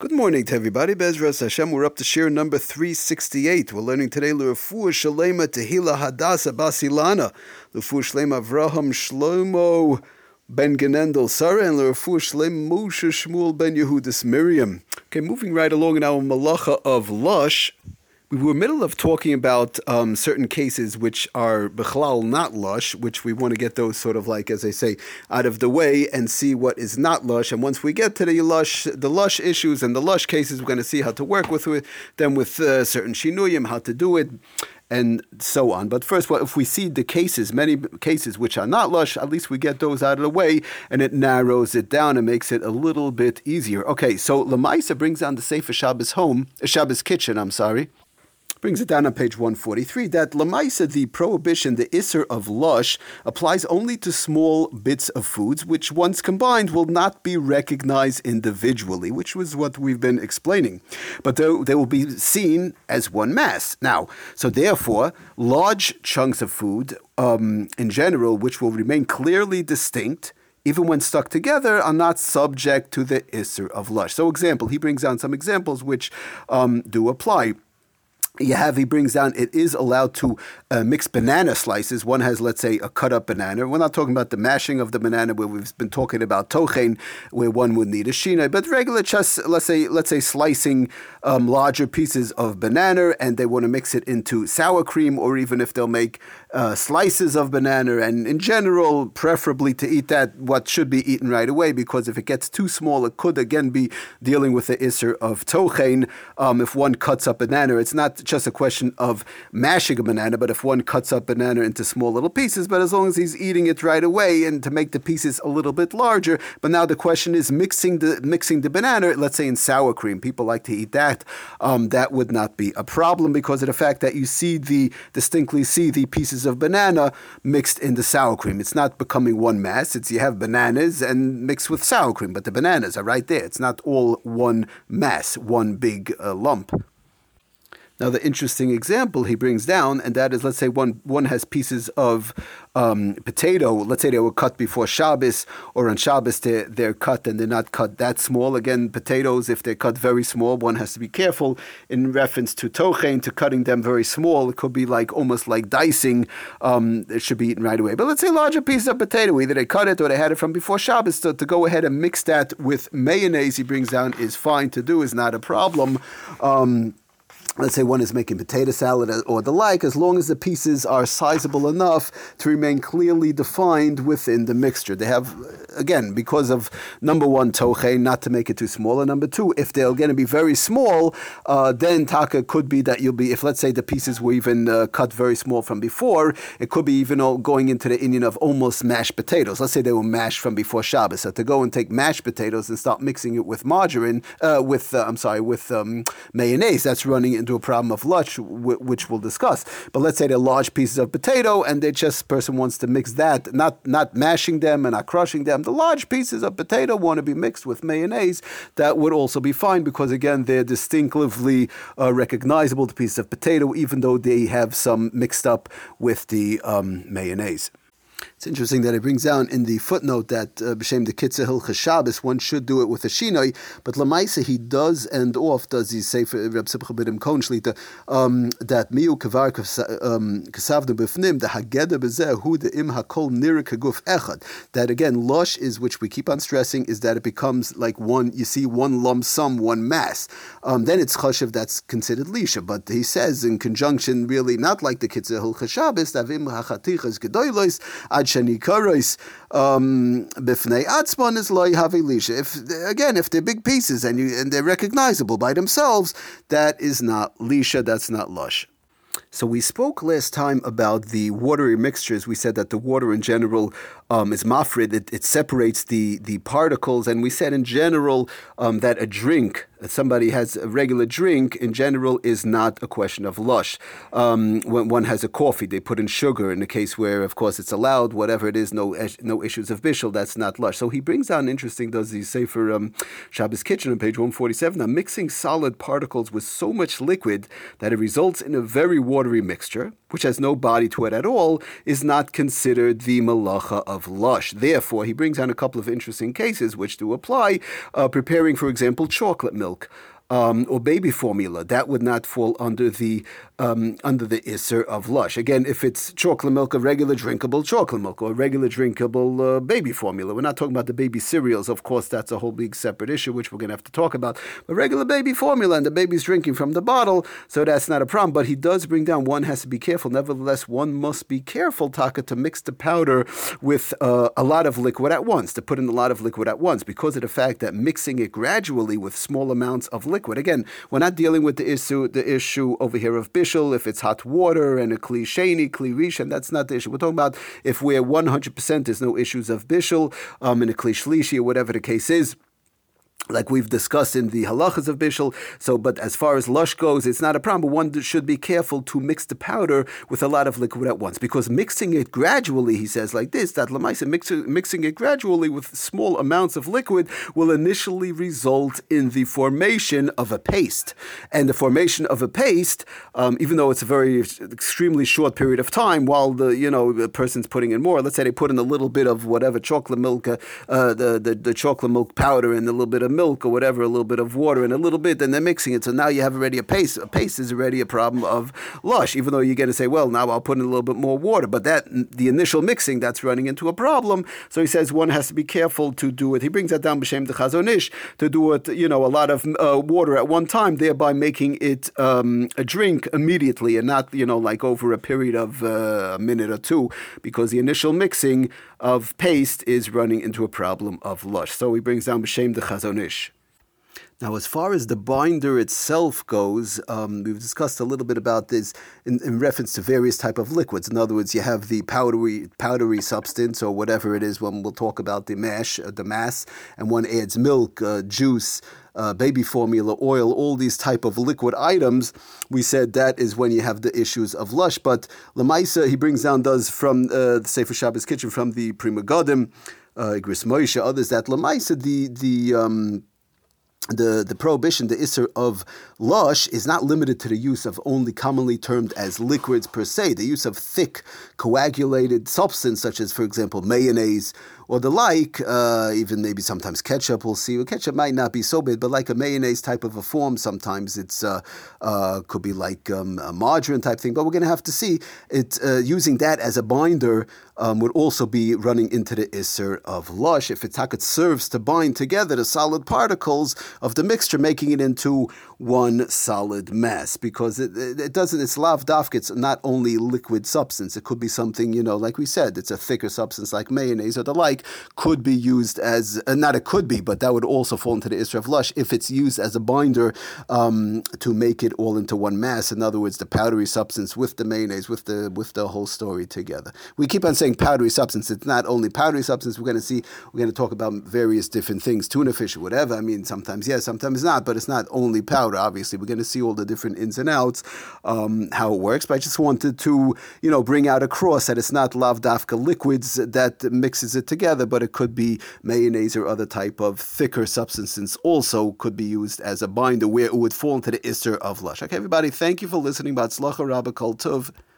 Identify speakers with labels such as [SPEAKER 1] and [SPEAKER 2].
[SPEAKER 1] Good morning to everybody. Bezras Hashem, we're up to shiur number 368. We're learning today L'Refuah Shalema Tehila Hadassah Basilana, L'Refuah Shalema Avraham Shlomo Ben Genendel Sarah, and L'Refuah Shalema Moshe Shmuel Ben Yehudis Miriam. Okay, moving right along in our malacha of Lush, we were middle of talking about um, certain cases which are bechlal not lush, which we want to get those sort of like, as I say, out of the way and see what is not lush. And once we get to the lush, the lush issues and the lush cases, we're going to see how to work with them with uh, certain shinuyim, how to do it and so on. But first, well, if we see the cases, many cases which are not lush, at least we get those out of the way, and it narrows it down and makes it a little bit easier. Okay, so Lamaisa brings down the Sefer Shabbos home, Shabbos kitchen. I'm sorry brings it down on page 143 that Lamaisa, the prohibition, the Isser of Lush, applies only to small bits of foods, which once combined will not be recognized individually, which was what we've been explaining. But they, will be seen as one mass. Now, so therefore, large chunks of food um, in general, which will remain clearly distinct, even when stuck together, are not subject to the Isser of Lush. So, example, he brings down some examples which um, do apply you have, he brings down, it is allowed to uh, mix banana slices. One has, let's say, a cut up banana. We're not talking about the mashing of the banana where we've been talking about tochen, where one would need a shina, but regular just, let's say, let's say slicing um, larger pieces of banana and they want to mix it into sour cream, or even if they'll make uh, slices of banana, and in general, preferably to eat that what should be eaten right away, because if it gets too small, it could again be dealing with the isser of tochen. Um, if one cuts up banana, it's not just a question of mashing a banana, but if one cuts up banana into small little pieces, but as long as he's eating it right away and to make the pieces a little bit larger. But now the question is mixing the mixing the banana, let's say in sour cream. People like to eat that. Um, that would not be a problem because of the fact that you see the distinctly see the pieces of banana mixed in the sour cream. It's not becoming one mass. It's you have bananas and mixed with sour cream, but the bananas are right there. It's not all one mass, one big uh, lump. Now, the interesting example he brings down, and that is, let's say one one has pieces of um, potato. Let's say they were cut before Shabbos, or on Shabbos they're, they're cut and they're not cut that small. Again, potatoes, if they're cut very small, one has to be careful in reference to tochen, to cutting them very small. It could be like almost like dicing. Um, it should be eaten right away. But let's say larger piece of potato, either they cut it or they had it from before Shabbos. So to go ahead and mix that with mayonnaise, he brings down, is fine to do, is not a problem. Um, let's say one is making potato salad or the like, as long as the pieces are sizable enough to remain clearly defined within the mixture. They have, again, because of number one, toche, not to make it too small, and number two, if they're going to be very small, uh, then taka could be that you'll be, if let's say the pieces were even uh, cut very small from before, it could be even going into the inyan of almost mashed potatoes. Let's say they were mashed from before Shabbos. So to go and take mashed potatoes and start mixing it with margarine, uh, with, uh, I'm sorry, with um, mayonnaise, that's running into a problem of lush, which we'll discuss. But let's say they're large pieces of potato, and they just person wants to mix that, not not mashing them and not crushing them. The large pieces of potato want to be mixed with mayonnaise. That would also be fine because again, they're distinctively uh, recognizable the pieces of potato, even though they have some mixed up with the um, mayonnaise. It's interesting that it brings down in the footnote that uh, b'shem the kitzah hilchas Shabbos one should do it with a shinoi, but lamaisa he does end off does he say for Reb Simcha Bunim Kohen Shlita um, that miu kavar kasavnu b'fnim the hageda b'zeh hu the im hakol nir kaguf echad. That again lush is which we keep on stressing is that it becomes like one you see one lump sum one mass. Um, then it's chashiv that's considered lisha but he says in conjunction really not like the kitzah hilchas Shabbos davim hachatichas gedoylois ad um, bifnei atzmon is loy havilisha. If again, if they're big pieces and you and they're recognizable by themselves, that is not lisha. That's not lush. So we spoke last time about the watery mixtures. We said that the water in general um, is mafrid. It, it, separates the, the particles. And we said in general um, that a drink, somebody has a regular drink, in general is not a question of lush. Um, when one has a coffee, they put in sugar. In the case where, of course, it's allowed, whatever it is, no no issues of bishul, that's not lush. So he brings down interesting, does he say for um, Shabbos Kitchen on page 147, now mixing solid particles with so much liquid that it results in a very watery mixture, which has no body to it at all, is not considered the malacha of lush. Therefore, he brings down a couple of interesting cases which do apply, uh, preparing, for example, chocolate milk um, or baby formula, that would not fall under the um, under the isser of lush. Again, if it's chocolate milk, a regular drinkable chocolate milk, or regular drinkable uh, baby formula, we're not talking about the baby cereals. Of course, that's a whole big separate issue, which we're going to have to talk about. But regular baby formula, and the baby's drinking from the bottle, so that's not a problem. But he does bring down one has to be careful. Nevertheless, one must be careful, Taka, to mix the powder with uh, a lot of liquid at once, to put in a lot of liquid at once, because of the fact that mixing it gradually with small amounts of liquid. Again, we're not dealing with the issue the issue over here of bishul if it's hot water and a kli sheni, rishon. That's not the issue. We're talking about if we're 100 percent there's no issues of bishul um, in a kli or whatever the case is like we've discussed in the halachas of bishul. So, but as far as lush goes, it's not a problem. One should be careful to mix the powder with a lot of liquid at once, because mixing it gradually, he says like this, that lamaisa mix, mixing it gradually with small amounts of liquid will initially result in the formation of a paste, and the formation of a paste, um, even though it's a very extremely short period of time, while the you know the person's putting in more. Let's say they put in a little bit of whatever chocolate milk, uh, the, the the chocolate milk powder, and a little bit of milk or whatever, a little bit of water and a little bit, and they're mixing it. So now you have already a paste. A paste is already a problem of lush, even though you're going to say, well, now I'll put in a little bit more water. But that the initial mixing, that's running into a problem. So he says one has to be careful to do it. He brings that down b'shem the Chazon Ish to do it, you know, a lot of uh, water at one time, thereby making it um, a drink immediately and not, you know, like over a period of uh, a minute or two, because the initial mixing of paste is running into a problem of lush. So he brings down b'shem the Chazon Ish. Now, as far as the binder itself goes, um, we've discussed a little bit about this in, in, reference to various type of liquids. In other words, you have the powdery powdery substance or whatever it is. When we'll talk about the mash, uh, the mass, and one adds milk, uh, juice, uh, baby formula, oil, all these type of liquid items, we said that is when you have the issues of lush. But Lamaisa, he brings down, does from uh, the Sefer Shabbos Kitchen, from the Pri Megadim, uh, Igros Moshe, others, that Lamaisa, the, the, um, the, the prohibition, the isser of lush, is not limited to the use of only commonly termed as liquids per se. The use of thick, coagulated substance, such as, for example, mayonnaise or the like, uh, even maybe sometimes ketchup, we'll see. Well, ketchup might not be so big, but like a mayonnaise type of a form, sometimes it's uh, uh, could be like um, a margarine type thing. But we're going to have to see it uh, using that as a binder um, would also be running into the isser of lush if it's it serves to bind together the solid particles of the mixture, making it into one solid mass. Because it, it doesn't, it's lav dafk, it's not only liquid substance. It could be something, you know, like we said, it's a thicker substance like mayonnaise or the like, could be used as, uh, not it could be, but that would also fall into the isser of lush if it's used as a binder um, to make it all into one mass. In other words, the powdery substance with the mayonnaise, with the, with the whole story together. We keep on saying saying powdery substance, it's not only powdery substance. We're going to see, we're going to talk about various different things, tuna fish or whatever. I mean, sometimes yes, sometimes not, but it's not only powder, obviously. We're going to see all the different ins and outs, um, how it works. But I just wanted to, you know, bring out across that it's not lavdafka liquids that mixes it together, but it could be mayonnaise or other type of thicker substances also could be used as a binder where it would fall into the isser of lush. Okay, everybody, thank you for listening. Hatzlacha Rabba Kol Tov.